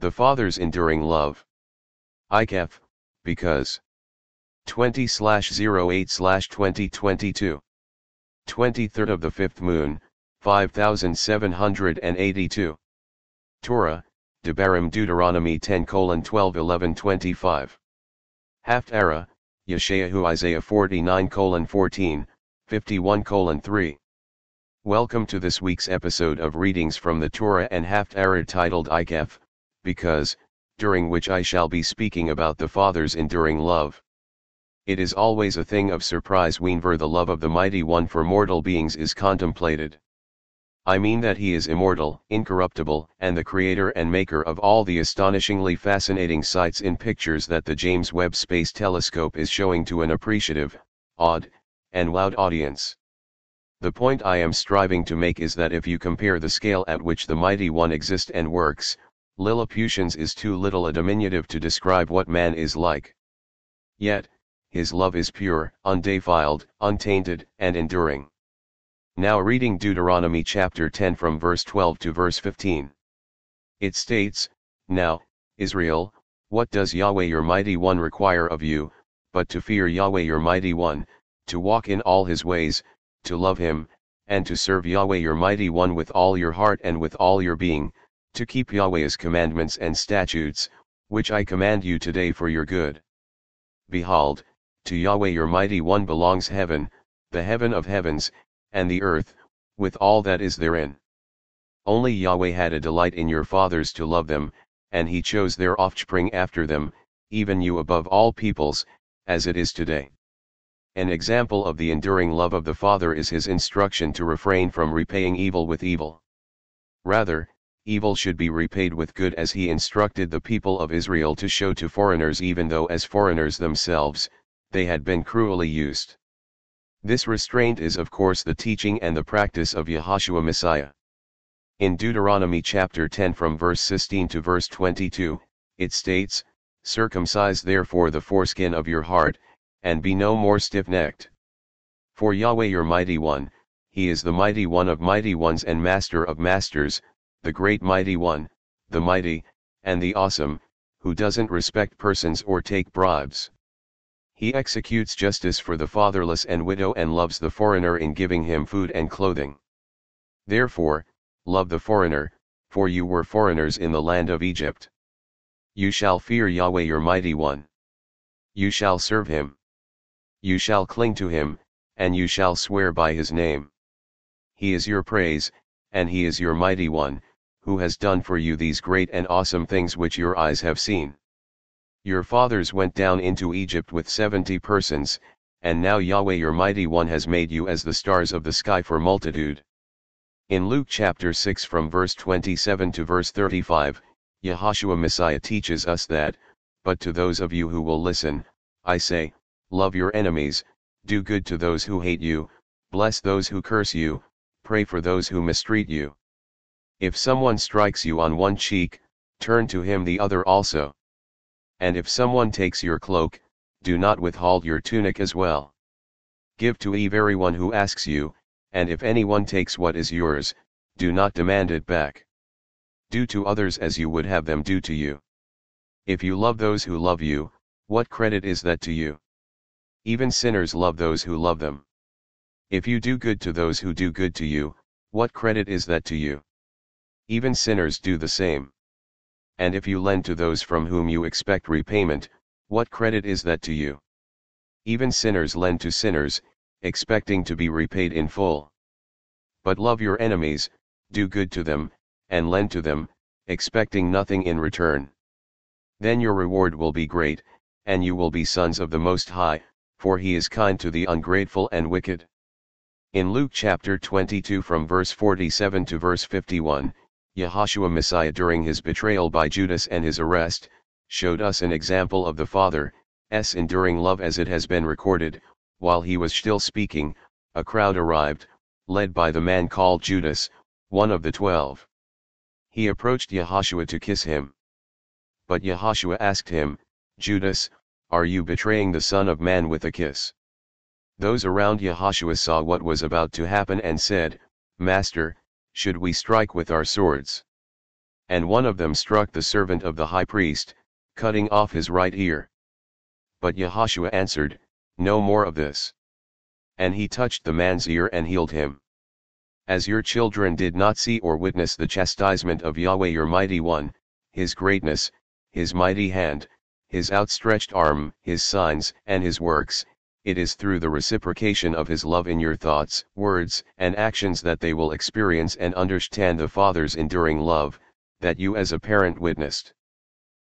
The Father's enduring love. Eikev, because 20 08 2022. 23rd of the fifth moon, 5782. Torah, Debarim Deuteronomy 10 12 11 25. Haftarah, Yeshayahu Isaiah 49 14, 51 3. Welcome to this week's episode of readings from the Torah and Haftarah titled Eikev, because, during which I shall be speaking about the Father's enduring love. It is always a thing of surprise whenever the love of the Mighty One for mortal beings is contemplated. I mean that he is immortal, incorruptible, and the creator and maker of all the astonishingly fascinating sights in pictures that the James Webb Space Telescope is showing to an appreciative, awed, and loud audience. The point I am striving to make is that if you compare the scale at which the Mighty One exists and works, Lilliputians is too little a diminutive to describe what man is like. Yet, his love is pure, undefiled, untainted, and enduring. Now reading Deuteronomy chapter 10 from verse 12 to verse 15. It states, Now, Israel, what does Yahweh your mighty one require of you, but to fear Yahweh your mighty one, to walk in all his ways, to love him, and to serve Yahweh your mighty one with all your heart and with all your being, to keep Yahweh's commandments and statutes, which I command you today for your good. Behold, to Yahweh your mighty one belongs heaven, the heaven of heavens, and the earth, with all that is therein. Only Yahweh had a delight in your fathers to love them, and he chose their offspring after them, even you above all peoples, as it is today. An example of the enduring love of the Father is his instruction to refrain from repaying evil with evil. Rather, evil should be repaid with good as he instructed the people of Israel to show to foreigners even though as foreigners themselves, they had been cruelly used. This restraint is of course the teaching and the practice of Yahshua Messiah. In Deuteronomy chapter 10 from verse 16 to verse 22, it states, Circumcise therefore the foreskin of your heart, and be no more stiff-necked. For Yahweh your mighty one, he is the mighty one of mighty ones and master of masters, the great mighty one, the mighty, and the awesome, who doesn't respect persons or take bribes. He executes justice for the fatherless and widow and loves the foreigner in giving him food and clothing. Therefore, love the foreigner, for you were foreigners in the land of Egypt. You shall fear Yahweh your mighty one. You shall serve him. You shall cling to him, and you shall swear by his name. He is your praise, and he is your mighty one, who has done for you these great and awesome things which your eyes have seen. Your fathers went down into Egypt with seventy persons, and now Yahweh your mighty one has made you as the stars of the sky for multitude. In Luke chapter 6 from verse 27 to verse 35, Yahshua Messiah teaches us that, but to those of you who will listen, I say, love your enemies, do good to those who hate you, bless those who curse you, pray for those who mistreat you. If someone strikes you on one cheek, turn to him the other also. And if someone takes your cloak, do not withhold your tunic as well. Give to every one who asks you, and if anyone takes what is yours, do not demand it back. Do to others as you would have them do to you. If you love those who love you, what credit is that to you? Even sinners love those who love them. If you do good to those who do good to you, what credit is that to you? Even sinners do the same and if you lend to those from whom you expect repayment, what credit is that to you? Even sinners lend to sinners, expecting to be repaid in full. But love your enemies, do good to them, and lend to them, expecting nothing in return. Then your reward will be great, and you will be sons of the Most High, for he is kind to the ungrateful and wicked. In Luke chapter 22 from verse 47 to verse 51, Yahshua Messiah during his betrayal by Judas and his arrest, showed us an example of the Father's enduring love as it has been recorded, while he was still speaking, a crowd arrived, led by the man called Judas, one of the twelve. He approached Yahshua to kiss him. But Yahshua asked him, Judas, are you betraying the Son of Man with a kiss? Those around Yahshua saw what was about to happen and said, Master, should we strike with our swords? And one of them struck the servant of the high priest, cutting off his right ear. But Yehoshua answered, No more of this. And he touched the man's ear and healed him. As your children did not see or witness the chastisement of Yahweh your mighty one, his greatness, his mighty hand, his outstretched arm, his signs, and his works, it is through the reciprocation of his love in your thoughts, words, and actions that they will experience and understand the Father's enduring love, that you as a parent witnessed.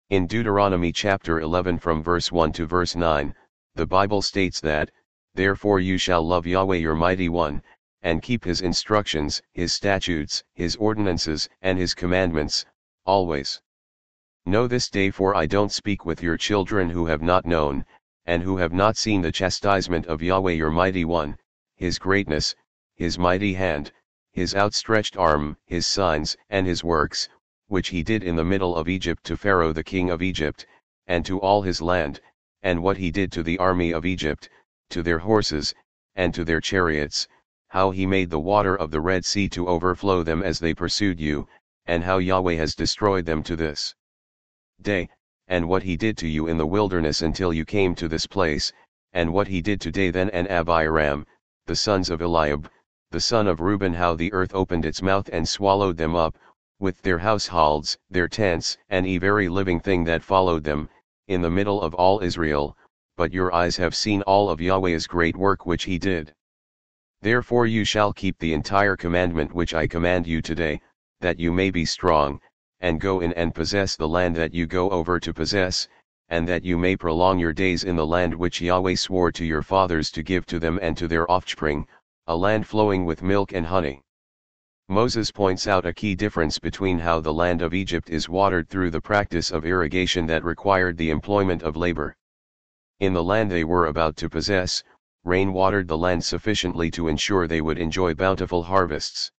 In Deuteronomy chapter 11 from verse 1 to verse 9, the Bible states that, Therefore you shall love Yahweh your mighty one, and keep his instructions, his statutes, his ordinances, and his commandments, always. Know this day for I don't speak with your children who have not known, and who have not seen the chastisement of Yahweh your mighty one, his greatness, his mighty hand, his outstretched arm, his signs, and his works, which he did in the middle of Egypt to Pharaoh the king of Egypt, and to all his land, and what he did to the army of Egypt, to their horses, and to their chariots, how he made the water of the Red Sea to overflow them as they pursued you, and how Yahweh has destroyed them to this day, and what he did to you in the wilderness until you came to this place, and what he did to Dathan and Abiram, the sons of Eliab, the son of Reuben how the earth opened its mouth and swallowed them up, with their households, their tents, and every living thing that followed them, in the middle of all Israel, but your eyes have seen all of Yahweh's great work which he did. Therefore you shall keep the entire commandment which I command you today, that you may be strong, and go in and possess the land that you go over to possess, and that you may prolong your days in the land which Yahweh swore to your fathers to give to them and to their offspring, a land flowing with milk and honey. Moses points out a key difference between how the land of Egypt is watered through the practice of irrigation that required the employment of labor. In the land they were about to possess, rain watered the land sufficiently to ensure they would enjoy bountiful harvests.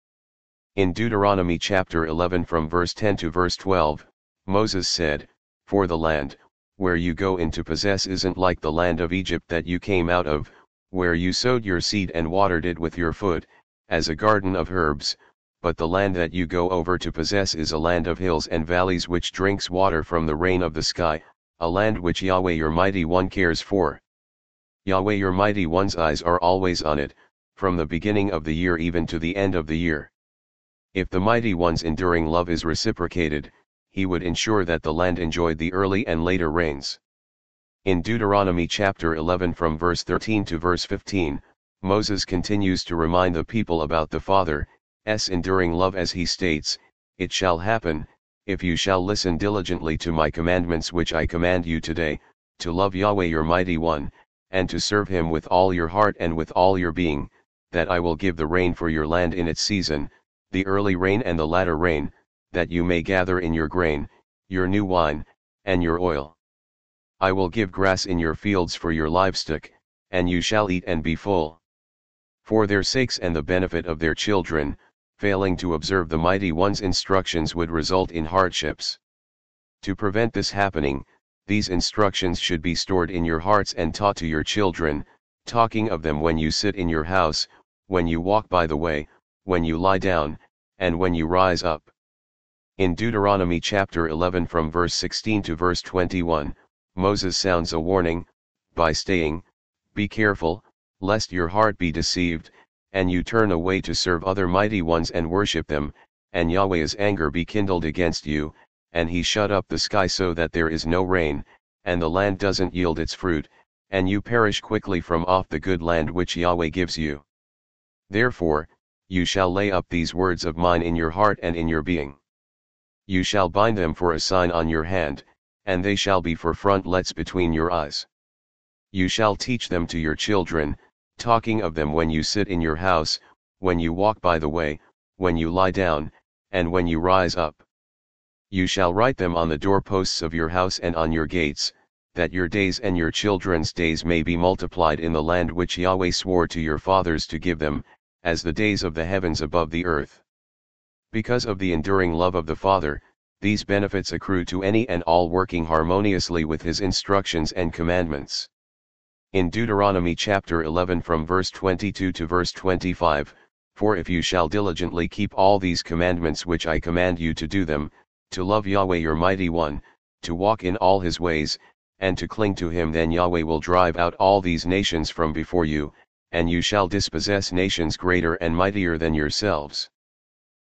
In Deuteronomy chapter 11 from verse 10 to verse 12, Moses said, For the land, where you go in to possess isn't like the land of Egypt that you came out of, where you sowed your seed and watered it with your foot, as a garden of herbs, but the land that you go over to possess is a land of hills and valleys which drinks water from the rain of the sky, a land which Yahweh your mighty one cares for. Yahweh your mighty one's eyes are always on it, from the beginning of the year even to the end of the year. If the mighty one's enduring love is reciprocated, he would ensure that the land enjoyed the early and later rains. In Deuteronomy chapter 11 from verse 13 to verse 15, Moses continues to remind the people about the Father's enduring love as he states, It shall happen, if you shall listen diligently to my commandments which I command you today, to love Yahweh your mighty one, and to serve him with all your heart and with all your being, that I will give the rain for your land in its season, the early rain and the latter rain, that you may gather in your grain, your new wine, and your oil. I will give grass in your fields for your livestock, and you shall eat and be full. For their sakes and the benefit of their children, failing to observe the mighty one's instructions would result in hardships. To prevent this happening, these instructions should be stored in your hearts and taught to your children, talking of them when you sit in your house, when you walk by the way, when you lie down, and when you rise up. In Deuteronomy chapter 11 from verse 16 to verse 21, Moses sounds a warning, by staying, Be careful, lest your heart be deceived, and you turn away to serve other mighty ones and worship them, and Yahweh's anger be kindled against you, and he shut up the sky so that there is no rain, and the land doesn't yield its fruit, and you perish quickly from off the good land which Yahweh gives you. Therefore, you shall lay up these words of mine in your heart and in your being. You shall bind them for a sign on your hand, and they shall be for frontlets between your eyes. You shall teach them to your children, talking of them when you sit in your house, when you walk by the way, when you lie down, and when you rise up. You shall write them on the doorposts of your house and on your gates, that your days and your children's days may be multiplied in the land which Yahweh swore to your fathers to give them, as the days of the heavens above the earth. Because of the enduring love of the Father, these benefits accrue to any and all working harmoniously with his instructions and commandments. In Deuteronomy chapter 11 from verse 22 to verse 25, For if you shall diligently keep all these commandments which I command you to do them, to love Yahweh your mighty one, to walk in all his ways, and to cling to him then Yahweh will drive out all these nations from before you, and you shall dispossess nations greater and mightier than yourselves.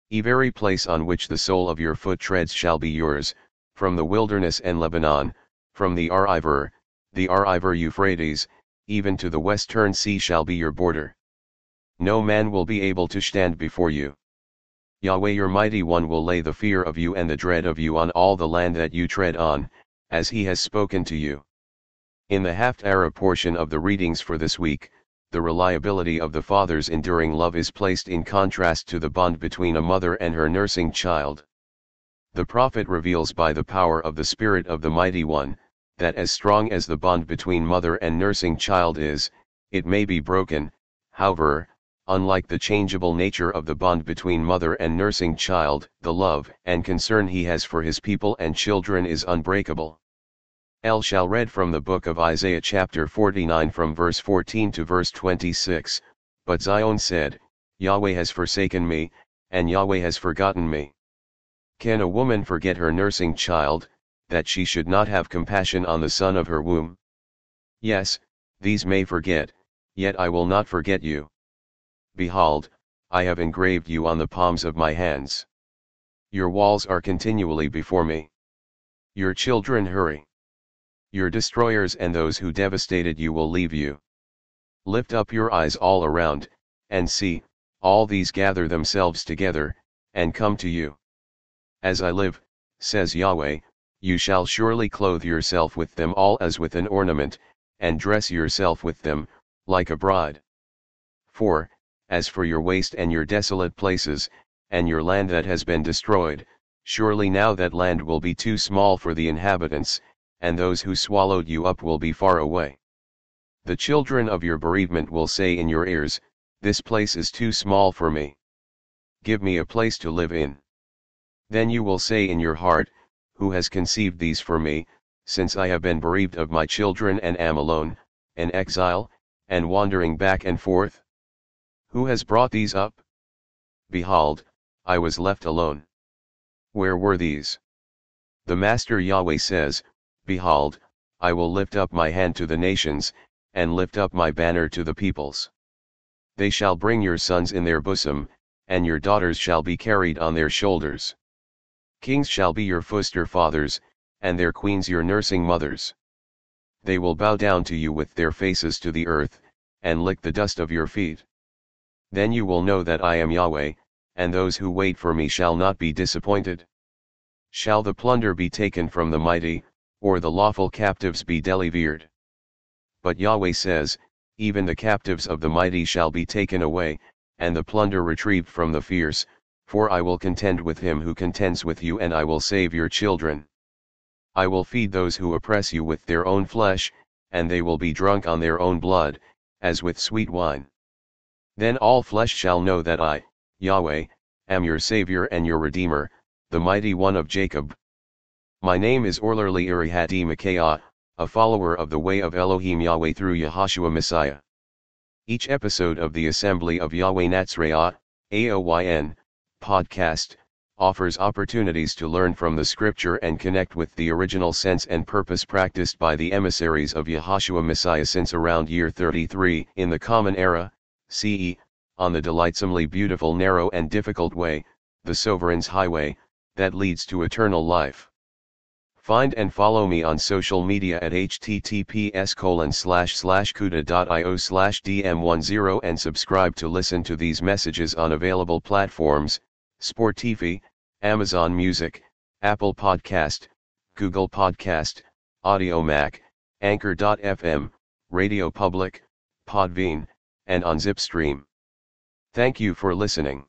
E very place on which the sole of your foot treads shall be yours, from the wilderness and Lebanon, from the Ar-Iver, the Ar-Iver Euphrates, even to the western sea shall be your border. No man will be able to stand before you. Yahweh your mighty one will lay the fear of you and the dread of you on all the land that you tread on, as he has spoken to you. In the Haftarah portion of the readings for this week, the reliability of the father's enduring love is placed in contrast to the bond between a mother and her nursing child. The prophet reveals by the power of the Spirit of the Mighty One, that as strong as the bond between mother and nursing child is, it may be broken, however, unlike the changeable nature of the bond between mother and nursing child, the love and concern he has for his people and children is unbreakable. El shall read from the book of Isaiah chapter 49 from verse 14 to verse 26, But Zion said, Yahweh has forsaken me, and Yahweh has forgotten me. Can a woman forget her nursing child, that she should not have compassion on the son of her womb? Yes, these may forget, yet I will not forget you. Behold, I have engraved you on the palms of my hands. Your walls are continually before me. Your children hurry. Your destroyers and those who devastated you will leave you. Lift up your eyes all around, and see, all these gather themselves together, and come to you. As I live, says Yahweh, you shall surely clothe yourself with them all as with an ornament, and dress yourself with them, like a bride. For, as for your waste and your desolate places, and your land that has been destroyed, surely now that land will be too small for the inhabitants, and those who swallowed you up will be far away. The children of your bereavement will say in your ears, This place is too small for me. Give me a place to live in. Then you will say in your heart, Who has conceived these for me, since I have been bereaved of my children and am alone, an exile, and wandering back and forth? Who has brought these up? Behold, I was left alone. Where were these? The Master Yahweh says, Behold, I will lift up my hand to the nations, and lift up my banner to the peoples. They shall bring your sons in their bosom, and your daughters shall be carried on their shoulders. Kings shall be your foster fathers, and their queens your nursing mothers. They will bow down to you with their faces to the earth, and lick the dust of your feet. Then you will know that I am Yahweh, and those who wait for me shall not be disappointed. Shall the plunder be taken from the mighty, or the lawful captives be delivered? But Yahweh says, Even the captives of the mighty shall be taken away, and the plunder retrieved from the fierce, for I will contend with him who contends with you and I will save your children. I will feed those who oppress you with their own flesh, and they will be drunk on their own blood, as with sweet wine. Then all flesh shall know that I, Yahweh, am your Savior and your Redeemer, the mighty one of Jacob. My name is Olali Irihati Micaiah, a follower of the way of Elohim Yahweh through Yahashua Messiah. Each episode of the Assembly of Yahweh Natsrayah, AOYN, podcast, offers opportunities to learn from the scripture and connect with the original sense and purpose practiced by the emissaries of Yahashua Messiah since around year 33 in the Common Era, CE, on the delightsomely beautiful narrow and difficult way, the Sovereign's Highway, that leads to eternal life. Find and follow me on social media at https colon slash slash kuda.io slash dm10 and subscribe to listen to these messages on available platforms, Spotify, Amazon Music, Apple Podcast, Google Podcast, Audiomack, Anchor.fm, Radio Public, Podbean, and on Zipstream. Thank you for listening.